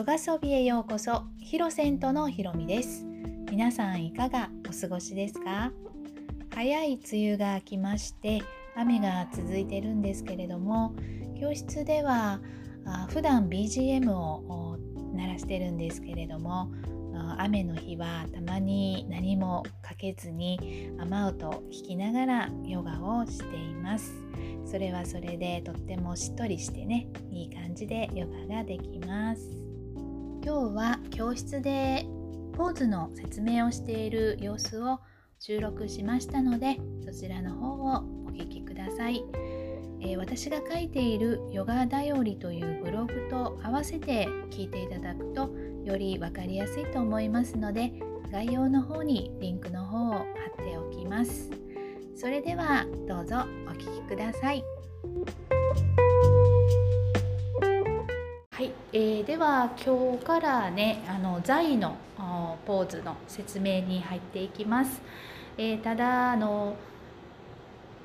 ヨガソビへようこそヒロセントのひろみです。皆さんいかがお過ごしですか？早い梅雨が来まして雨が続いてるんですけれども教室ではあ普段 BGM を鳴らしてるんですけれども雨の日はたまに何もかけずに雨音を弾きながらヨガをしています。それはそれでとってもしっとりしてねいい感じでヨガができます。今日は教室でポーズの説明をしている様子を収録しましたのでそちらの方をお聞きください、えー、私が書いているヨガだよりというブログと合わせて聞いていただくとより分かりやすいと思いますので概要の方にリンクの方を貼っておきます。それではどうぞお聴きください。えー、では今日からねあの座のポーズの説明に入っていきます、えー、ただあの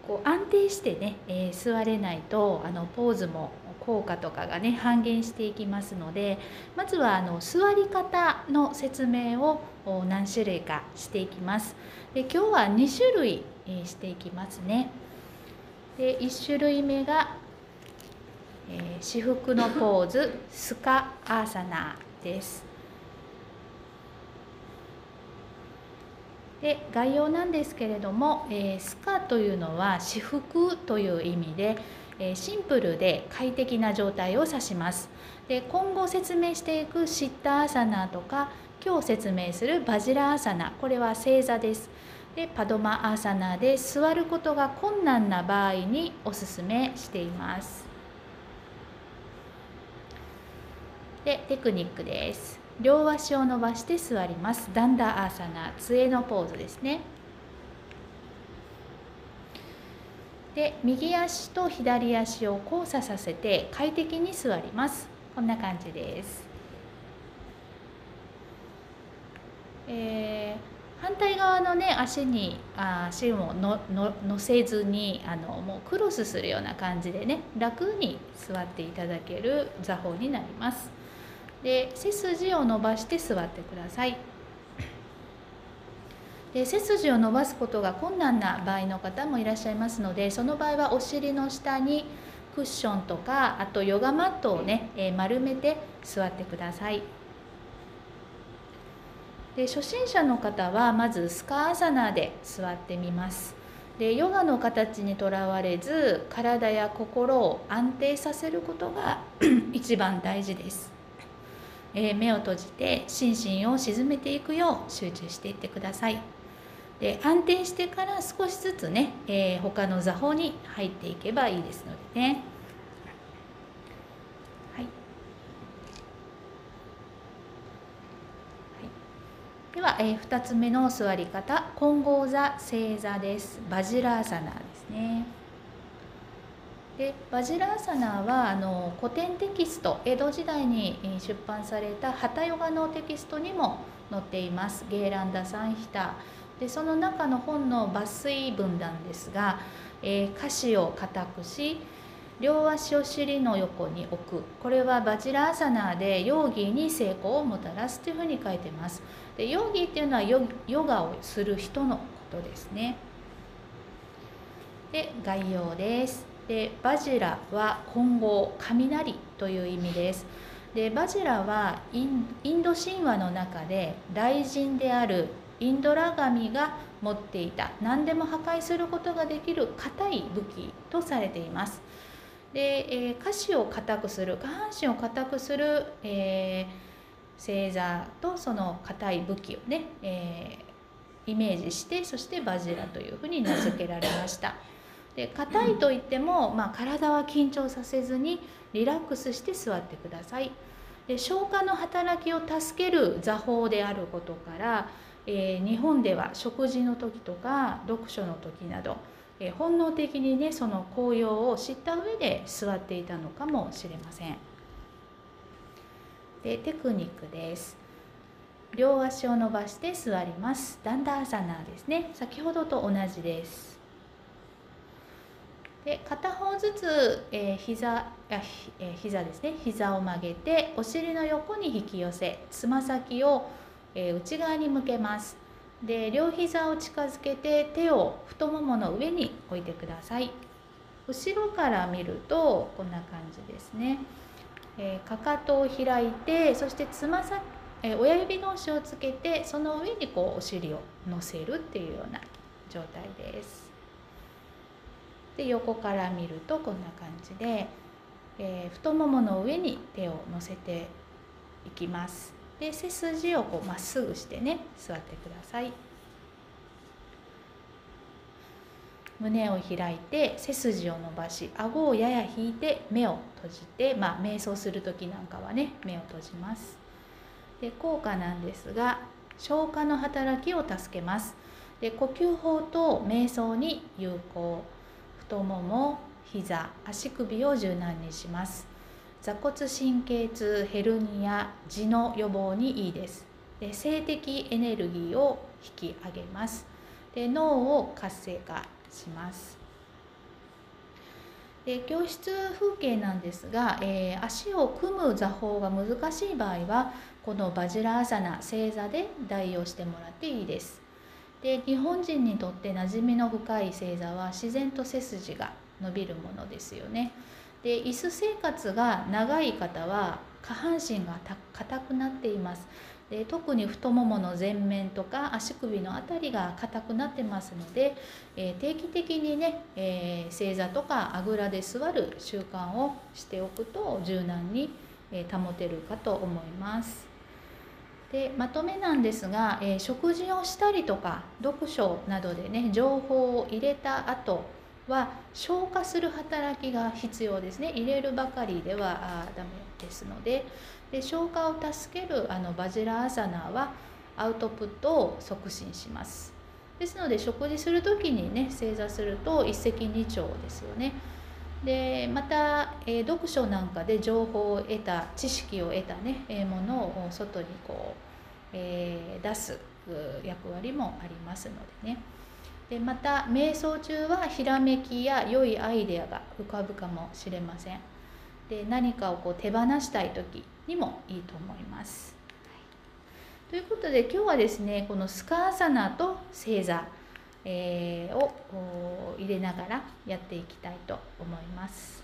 こう安定してね、えー、座れないとあのポーズも効果とかがね半減していきますのでまずはあの座り方の説明を何種類かしていきます。で今日は2種類、えしていきますね。で1種類目が、えー、至福のポーズスカアーサナです。で概要なんですけれども、えー、スカというのは至福という意味でシンプルで快適な状態を指します。で今後説明していくシッターアーサナとか今日説明するバジラアーサナこれは正座です。でパドマアーサナで座ることが困難な場合におすすめしています。でテクニックです。両足を伸ばして座ります。ダンダアーサナ杖のポーズですね。で右足と左足を交差させて快適に座ります。こんな感じです、えー、反対側のね足にあ足をのの乗せずにあのもうクロスするような感じでね楽に座っていただける座法になります。で背筋を伸ばして座ってください。で背筋を伸ばすことが困難な場合の方もいらっしゃいますのでその場合はお尻の下にクッションとかあとヨガマットをね、え丸めて座ってください。で初心者の方はまずスカーサナで座ってみます。でヨガの形にとらわれず体や心を安定させることが 一番大事です、えー、目を閉じて心身を沈めていくよう集中していってください。で安定してから少しずつね、えー、他の座法に入っていけばいいですのでね。はい、では、えー、2つ目の座り方混合座正座です。バジラーサナーですね。でバジラーサナーはあの古典テキスト江戸時代に出版されたハタヨガのテキストにも載っています。ゲーランダ・サンヒタでその中の本の抜粋文なんですが、えー、歌詞を固くし両足を尻の横に置く。これはバジラーサナーでヨーギーに成功をもたらすというふうに書いてます。でヨーギーっていうのはヨガをする人のことですね。で概要です。でバジラは混合雷という意味ですでバジラはインド神話の中で雷神であるインドラ神が持っていた何でも破壊することができる硬い武器とされています。で、えー、下肢を硬くする下半身を硬くする、えー、星座とその硬い武器をね、えー、イメージしてそしてバジラというふうに名付けられました。で硬いといっても、まあ、体は緊張させずにリラックスして座ってください。で消化の働きを助ける座法であることからえー、日本では食事の時とか読書の時など、えー、本能的にねその紅葉を知った上で座っていたのかもしれません。でテクニックです。両足を伸ばして座ります。ダンダーサナーですね。先ほどと同じです。で片方ずつ、えー、膝あ、えー、膝ですね。膝を曲げてお尻の横に引き寄せつま先を、えー、内側に向けます。で両膝を近づけて手を太ももの上に置いてください。後ろから見るとこんな感じですね、えー、かかとを開いてそしてつま先、えー、親指同士をつけてその上にこうお尻を乗せるっていうような状態です。で横から見るとこんな感じで、えー、太ももの上に手を乗せていきます。で背筋をこうまっすぐしてね座ってください。胸を開いて背筋を伸ばし顎をやや引いて目を閉じてまあ瞑想する時なんかはね目を閉じます。で効果なんですが消化の働きを助けます。で呼吸法と瞑想に有効。太もも膝足首を柔軟にします。座骨神経痛ヘルニア痔の予防にいいです。で性的エネルギーを引き上げます。で脳を活性化します。で教室風景なんですが、えー、足を組む座法が難しい場合はこのバジラアサナ正座で代用してもらっていいです。で日本人にとって馴染みの深い正座は自然と背筋が伸びるものですよね。で椅子生活が長い方は下半身が硬くなっていますで特に太ももの前面とか足首の辺りが硬くなってますので、えー、定期的にね、えー、正座とかあぐらで座る習慣をしておくと柔軟に、保てるかと思います。でまとめなんですが、え食事をしたりとか読書などでね情報を入れた後は消化する働きが必要ですね。入れるばかりではダメですので。で消化を助けるあのバジラアサナはアウトプットを促進します。ですので食事する時にね正座すると一石二鳥ですよね。でまた、えー、読書なんかで情報を得た知識を得たね、えー、ものを外にこう、えー、出す役割もありますのでね。でまた瞑想中はひらめきや良いアイデアが浮かぶかもしれません。で何かをこう手放したい時にもいいと思います、ということで今日はですねこのスカーサナと星座、えー、を入れながらやっていきたいと思います。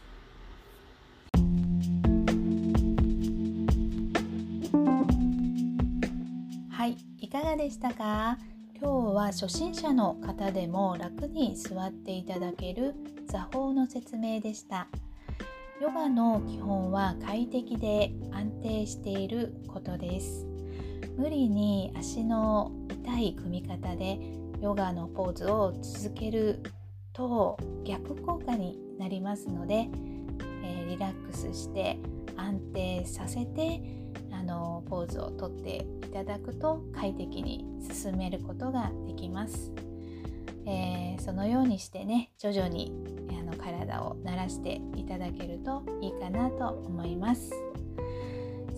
はいいかがでしたか？今日は初心者の方でも楽に座っていただける座法の説明でした。ヨガの基本は快適で安定していることです。無理に足の痛い組み方でヨガのポーズを続けると逆効果になりますので、えー、リラックスして安定させてあのポーズをとっていただくと快適に進めることができます、えー、そのようにしてね徐々にあの体を慣らしていただけるといいかなと思います。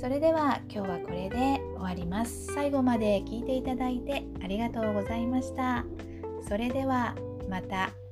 それでは今日はこれで終わります。最後まで聞いていただいてありがとうございました。それではまた。